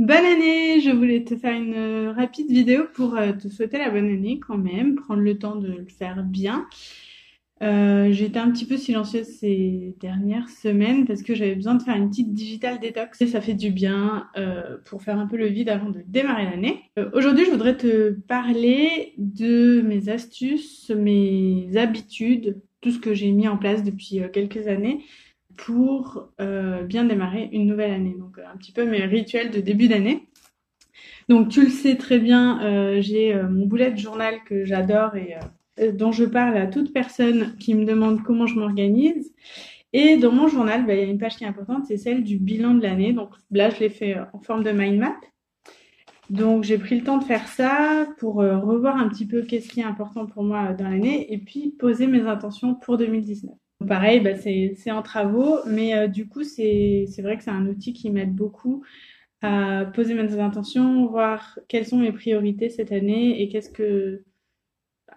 Bonne année Je voulais te faire une euh, rapide vidéo pour euh, te souhaiter la bonne année quand même, prendre le temps de le faire bien. Euh, J'étais un petit peu silencieuse ces dernières semaines parce que j'avais besoin de faire une petite digital détox et ça fait du bien euh, pour faire un peu le vide avant de démarrer l'année. Euh, Aujourd'hui, je voudrais te parler de mes astuces, mes habitudes, tout ce que j'ai mis en place depuis quelques années pour euh, bien démarrer une nouvelle année. Donc un petit peu mes rituels de début d'année. Donc tu le sais très bien, euh, j'ai euh, mon boulet de journal que j'adore et euh, dont je parle à toute personne qui me demande comment je m'organise. Et dans mon journal, bah, il y a une page qui est importante, c'est celle du bilan de l'année. Donc là, je l'ai fait en forme de mind map. Donc j'ai pris le temps de faire ça pour revoir un petit peu qu'est-ce qui est important pour moi dans l'année et puis poser mes intentions pour 2019. Pareil, bah, c'est en travaux, mais euh, du coup, c'est vrai que c'est un outil qui m'aide beaucoup à poser mes intentions, voir quelles sont mes priorités cette année et qu'est-ce que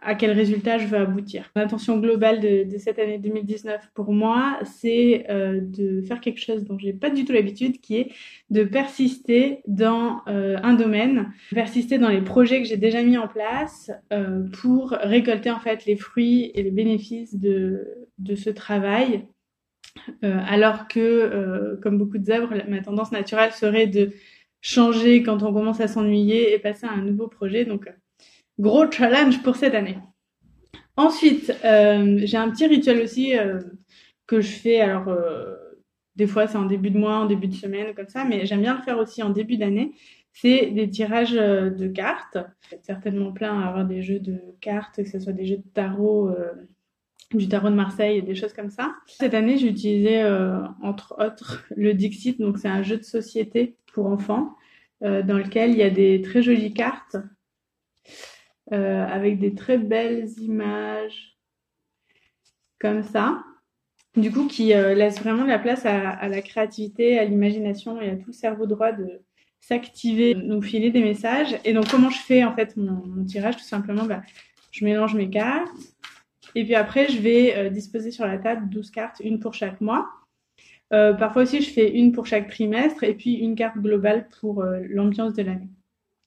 à quel résultat je veux aboutir. L'intention globale de, de, cette année 2019 pour moi, c'est euh, de faire quelque chose dont j'ai pas du tout l'habitude, qui est de persister dans euh, un domaine, persister dans les projets que j'ai déjà mis en place euh, pour récolter en fait les fruits et les bénéfices de, de ce travail. Euh, alors que, euh, comme beaucoup de zèbres, ma tendance naturelle serait de changer quand on commence à s'ennuyer et passer à un nouveau projet. Donc Gros challenge pour cette année. Ensuite, euh, j'ai un petit rituel aussi que je fais. Alors, des fois, c'est en début de mois, en début de semaine, comme ça, mais j'aime bien le faire aussi en début d'année. C'est des tirages de cartes. certainement plein à avoir des jeux de cartes, que ce soit des jeux de tarot, du tarot de Marseille, des choses comme ça. Cette année, j'ai utilisé entre autres le Dixit, donc c'est un jeu de société pour enfants dans lequel il y a des très jolies cartes euh, avec des très belles images comme ça. Du coup, qui euh, laisse vraiment la place à, la créativité, à l'imagination et à tout le cerveau droit de s'activer, nous filer des messages. Et donc, comment je fais en fait mon, mon tirage Tout simplement, bah, je mélange mes cartes. Et puis après, je vais euh, disposer sur la table 12 cartes, une pour chaque mois. Euh, parfois aussi, je fais une pour chaque trimestre et puis une carte globale pour euh, l'ambiance de l'année.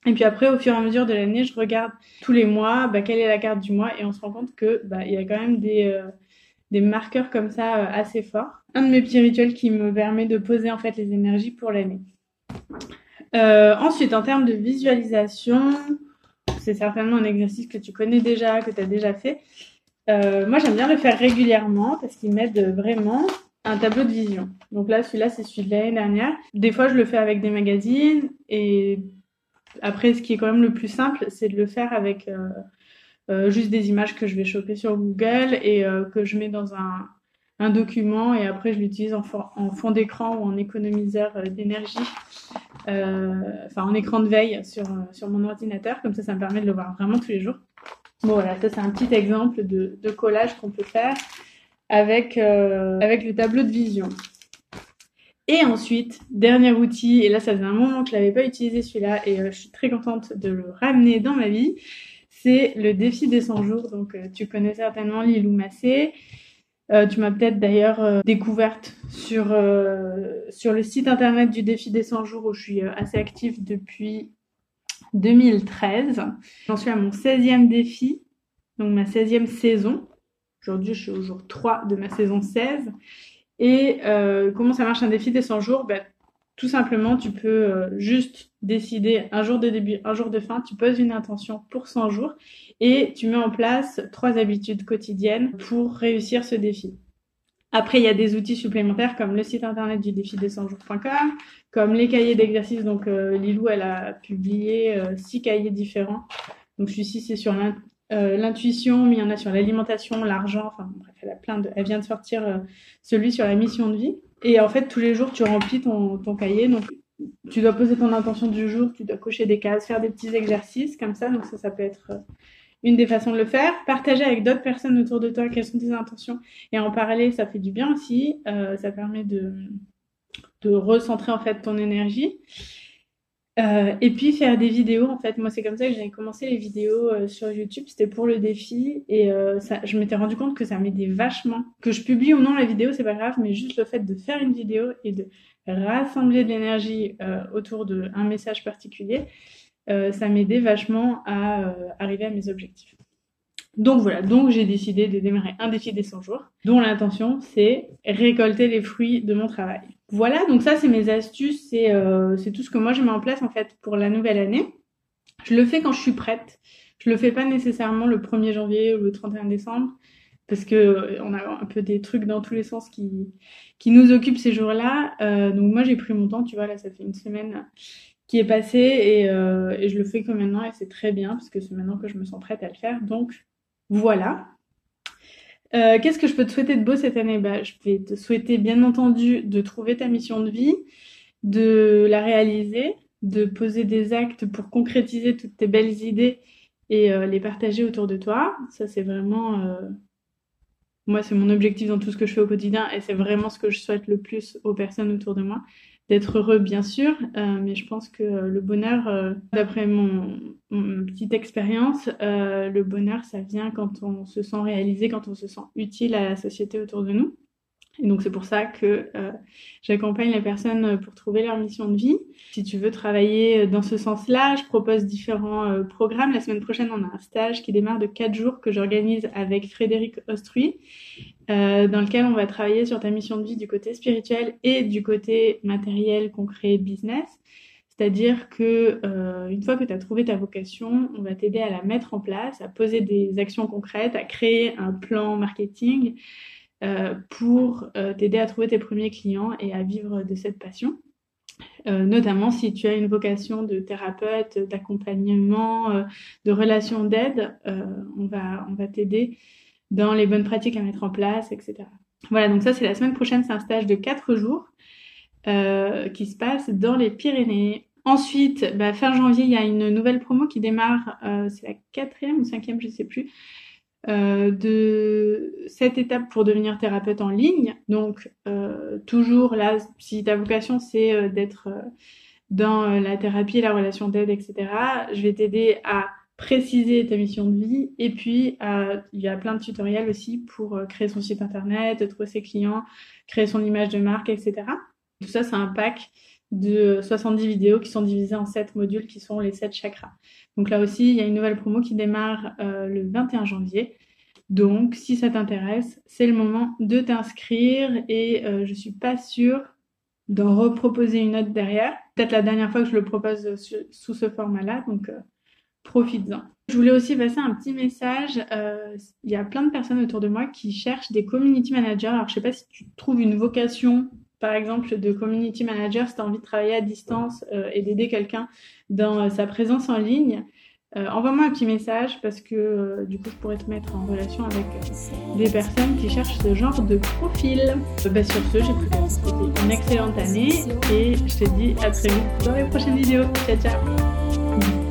Et puis après, au fur et à mesure de l'année, je regarde tous les mois bah, quelle est la carte du mois et on se rend compte que bah, il y a quand même des, euh, des marqueurs comme ça euh, assez forts. Un de mes petits rituels qui me permet de poser en fait les énergies pour l'année. Ensuite, en termes de visualisation, c'est certainement un exercice que tu connais déjà, que tu as déjà fait. Euh, moi, j'aime bien le faire régulièrement parce qu'il m'aide vraiment un tableau de vision. Donc là, celui-là, c'est celui de l'année dernière. Des fois, je le fais avec des magazines et après, ce qui est quand même le plus simple, c'est de le faire avec euh, euh, juste des images que je vais choper sur Google et euh, que je mets dans un, un, document et après je l'utilise en, en, fond d'écran ou en économiseur euh, d'énergie, enfin en écran de veille sur, sur mon ordinateur. Comme ça, ça me permet de le voir vraiment tous les jours. Bon voilà, ça c'est un petit exemple de, collage qu'on peut faire avec, avec le tableau de vision. Et ensuite, dernier outil, et là ça faisait un moment que je l'avais pas utilisé celui-là et euh, je suis très contente de le ramener dans ma vie, c'est le défi des 100 jours. Donc euh, tu connais certainement Lilou Massé. Euh, tu m'as peut-être d'ailleurs euh, découverte sur, euh, sur le site internet du défi des 100 jours où je suis assez active depuis 2013. J'en suis à mon 16e défi, donc ma 16e saison. Aujourd'hui, je suis au jour 3 de ma saison 16. Et euh, comment ça marche un défi des 100 jours? Ben, Tout simplement, tu peux euh, juste décider un jour de début, un jour de fin, tu poses une intention pour 100 jours et tu mets en place trois habitudes quotidiennes pour réussir ce défi. Après, il y a des outils supplémentaires comme le site internet du défi des 100 jours.com, comme les cahiers d'exercice. Donc, euh, Lilou, elle a publié euh, six cahiers différents. Donc, celui-ci, c'est sur euh, l'intuition, mais il y en a sur l'alimentation, l'argent, enfin bref, elle a plein de. Elle vient de sortir celui sur la mission de vie. Et en fait, tous les jours, tu remplis ton, ton cahier. Donc, tu dois poser ton intention du jour, tu dois cocher des cases, faire des petits exercices comme ça. Donc ça, ça peut être une des façons de le faire. Partager avec d'autres personnes autour de toi quelles sont tes intentions et en parler, ça fait du bien aussi. Euh, ça permet de recentrer en fait ton énergie. Euh, et puis faire des vidéos, en fait, moi c'est comme ça que j'ai commencé les vidéos euh, sur YouTube, c'était pour le défi et je m'étais rendu compte que ça m'aidait vachement. Que je publie ou non la vidéo, c'est pas grave, mais juste le fait de faire une vidéo et de rassembler de l'énergie autour d'un message particulier, ça m'aidait vachement à euh, arriver à mes objectifs. Donc voilà, donc j'ai décidé de démarrer un défi des 100 jours, dont l'intention c'est récolter les fruits de mon travail. Voilà, donc ça c'est mes astuces, c'est c'est tout ce que moi je mets en place en fait pour la nouvelle année. Je le fais quand je suis prête. Je le fais pas nécessairement le 1er janvier ou le 31 décembre parce que euh, on a un peu des trucs dans tous les sens qui qui nous occupent ces jours-là. Euh, donc moi j'ai pris mon temps, tu vois là ça fait une semaine qui est passée et, euh, et je le fais comme maintenant et c'est très bien parce que c'est maintenant que je me sens prête à le faire. Donc voilà. Euh, Qu'est-ce que je peux te souhaiter de beau cette année? Bah, Je vais te souhaiter bien entendu de trouver ta mission de vie, de la réaliser, de poser des actes pour concrétiser toutes tes belles idées et euh, les partager autour de toi. Ça c'est vraiment euh, moi, c'est mon objectif dans tout ce que je fais au quotidien et c'est vraiment ce que je souhaite le plus aux personnes autour de moi. D'être heureux, bien sûr, euh, mais je pense que le bonheur, euh, d'après mon, petite expérience, euh, le bonheur, ça vient quand on se sent réalisé, quand on se sent utile à la société autour de nous. Et donc c'est pour ça que euh, j'accompagne les personnes pour trouver leur mission de vie. Si tu veux travailler dans ce sens-là, je propose différents euh, programmes. La semaine prochaine, on a un stage qui démarre de 4 jours que j'organise avec Frédéric Ostruy, euh, dans lequel on va travailler sur ta mission de vie du côté spirituel et du côté matériel, concret, business. C'est-à-dire que euh, une fois que tu as trouvé ta vocation, on va t'aider à la mettre en place, à poser des actions concrètes, à créer un plan marketing, euh, pour euh, t'aider à trouver tes premiers clients et à vivre de cette passion. Euh, notamment si tu as une vocation de thérapeute, d'accompagnement, euh, de relation d'aide, euh, on va, on va t'aider dans les bonnes pratiques à mettre en place, etc. Voilà, donc ça c'est la semaine prochaine, c'est un stage de 4 jours qui se passe dans les Pyrénées. Ensuite, bah, fin janvier, il y a une nouvelle promo qui démarre, c'est la quatrième ou cinquième, je sais plus, euh, de cette étape pour devenir thérapeute en ligne. Donc, euh, toujours là, si ta vocation c'est euh, d'être dans la thérapie, la relation d'aide, etc., je vais t'aider à préciser ta mission de vie. Et puis, il y a plein de tutoriels aussi pour créer son site internet, trouver ses clients, créer son image de marque, etc. Tout ça, c'est un pack de 70 vidéos qui sont divisées en 7 modules qui sont les 7 chakras. Donc là aussi, il y a une nouvelle promo qui démarre euh, le 21 janvier. Donc si ça t'intéresse, c'est le moment de t'inscrire et euh, je suis pas sûre d'en reproposer une autre derrière. Peut-être la dernière fois que je le propose sous ce format-là, donc euh, profites-en. Je voulais aussi passer un petit message. Euh, il y a plein de personnes autour de moi qui cherchent des community managers. Alors je sais pas si tu trouves une vocation par exemple, de community manager, si tu as envie de travailler à distance euh, et d'aider quelqu'un dans euh, sa présence en ligne, euh, envoie-moi un petit message parce que du coup, je pourrais te mettre en relation avec des personnes qui cherchent ce genre de profil. Bah, sur ce, j'ai souhaiter une excellente année et je te dis à très vite dans les prochaines vidéos. Ciao, ciao